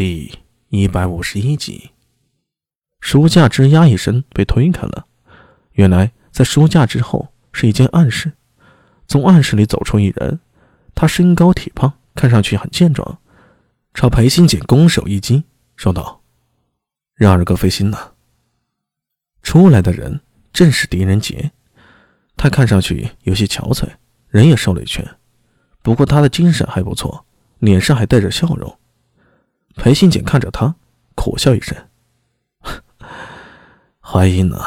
第一百五十一集，书架吱呀一声被推开了。原来在书架之后是一间暗室，从暗室里走出一人，他身高体胖，看上去很健壮，朝裴新简拱手一击，说道：“让二哥费心了。”出来的人正是狄仁杰，他看上去有些憔悴，人也瘦了一圈，不过他的精神还不错，脸上还带着笑容。裴新简看着他，苦笑一声：“ 怀英呢？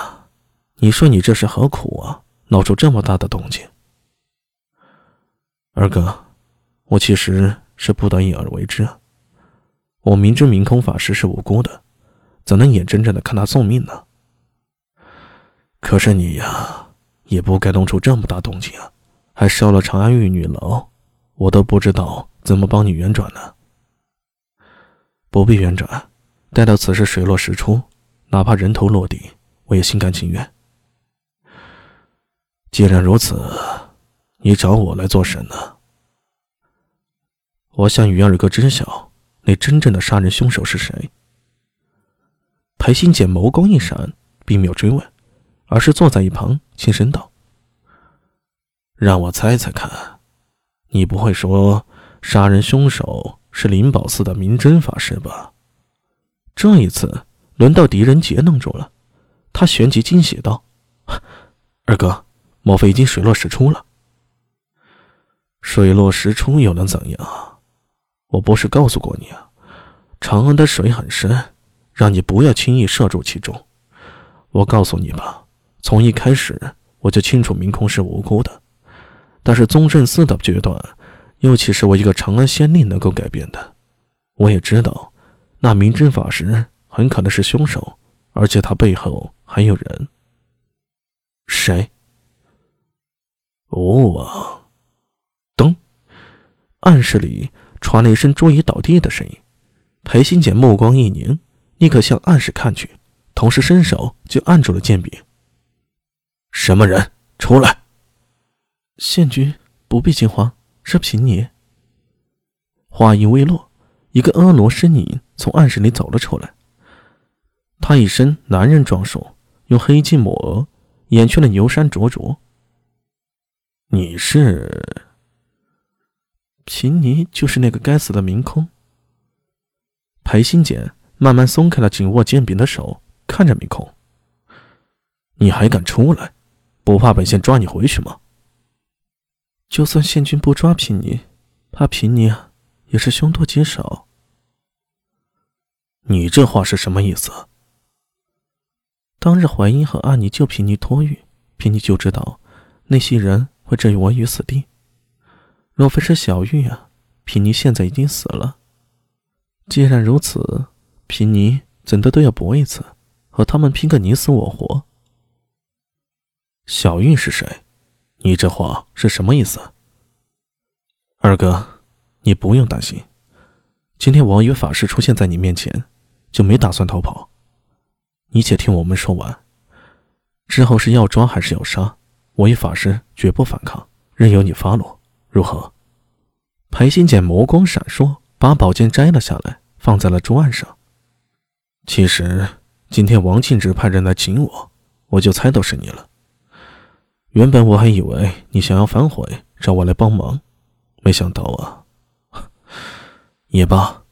你说你这是何苦啊？闹出这么大的动静。”二哥，我其实是不得已而为之啊。我明知明空法师是无辜的，怎能眼睁睁的看他送命呢？可是你呀，也不该弄出这么大动静啊，还烧了长安玉女楼，我都不知道怎么帮你圆转呢。不必圆转，待到此事水落石出，哪怕人头落地，我也心甘情愿。既然如此，你找我来做甚呢？我想与二哥知晓，那真正的杀人凶手是谁。裴新简眸光一闪，并没有追问，而是坐在一旁，轻声道：“让我猜猜看，你不会说杀人凶手？”是灵宝寺的明真法师吧？这一次轮到狄仁杰愣住了，他旋即惊喜道：“二哥，莫非已经水落石出了？”水落石出又能怎样？我不是告诉过你啊，长安的水很深，让你不要轻易涉入其中。我告诉你吧，从一开始我就清楚明空是无辜的，但是宗正寺的决断。又岂是我一个长安县令能够改变的？我也知道，那明真法师很可能是凶手，而且他背后还有人。谁？吴王。咚！暗室里传来一声桌椅倒地的声音。裴新简目光一凝，立刻向暗室看去，同时伸手就按住了剑柄。什么人？出来！县君不必惊慌。是平尼。话音未落，一个婀娜身影从暗室里走了出来。他一身男人装束，用黑漆抹额，掩去了牛山灼灼。你是？平尼就是那个该死的明空。裴新简慢慢松开了紧握剑柄的手，看着明空：“你还敢出来？不怕本县抓你回去吗？”就算县君不抓平尼，怕平尼，也是凶多吉少。你这话是什么意思？当日怀英和阿尼救平尼脱狱，平尼就知道那些人会置我于死地。若非是小玉啊，平尼现在已经死了。既然如此，平尼怎的都要搏一次，和他们拼个你死我活。小玉是谁？你这话是什么意思？二哥，你不用担心。今天王与法师出现在你面前，就没打算逃跑。你且听我们说完，之后是要抓还是要杀，我与法师绝不反抗，任由你发落，如何？裴新简眸光闪烁，把宝剑摘了下来，放在了桌案上。其实今天王庆之派人来请我，我就猜到是你了。原本我还以为你想要反悔，找我来帮忙，没想到啊，也罢，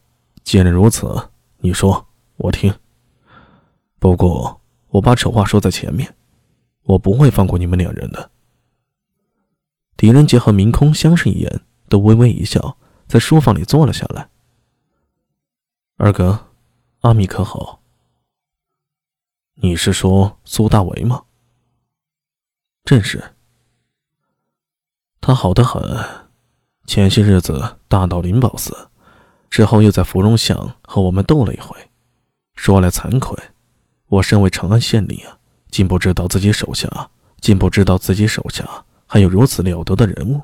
既然如此，你说我听。不过我把丑话说在前面，我不会放过你们两人的。狄仁杰和明空相视一眼，都微微一笑，在书房里坐了下来。二哥，阿米可好？你是说苏大为吗？正是，他好的很。前些日子大闹灵宝寺，之后又在芙蓉巷和我们斗了一回。说来惭愧，我身为长安县令啊，竟不知道自己手下，竟不知道自己手下还有如此了得的人物。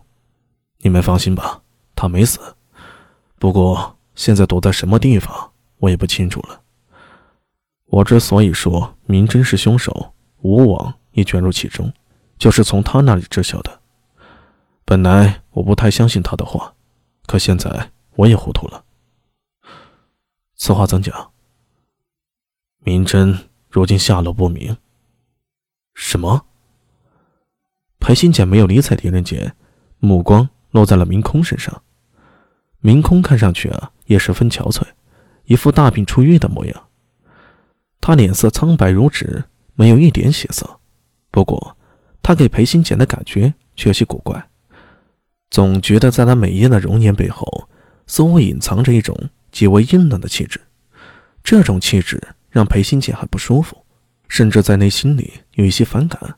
你们放心吧，他没死。不过现在躲在什么地方，我也不清楚了。我之所以说明真是凶手，吴王也卷入其中。就是从他那里知晓的。本来我不太相信他的话，可现在我也糊涂了。此话怎讲？明真如今下落不明。什么？裴新简没有理睬狄仁杰，目光落在了明空身上。明空看上去啊，也十分憔悴，一副大病初愈的模样。他脸色苍白如纸，没有一点血色。不过，他给裴新简的感觉却有些古怪，总觉得在他美艳的容颜背后，似乎隐藏着一种极为阴冷的气质。这种气质让裴新简很不舒服，甚至在内心里有一些反感。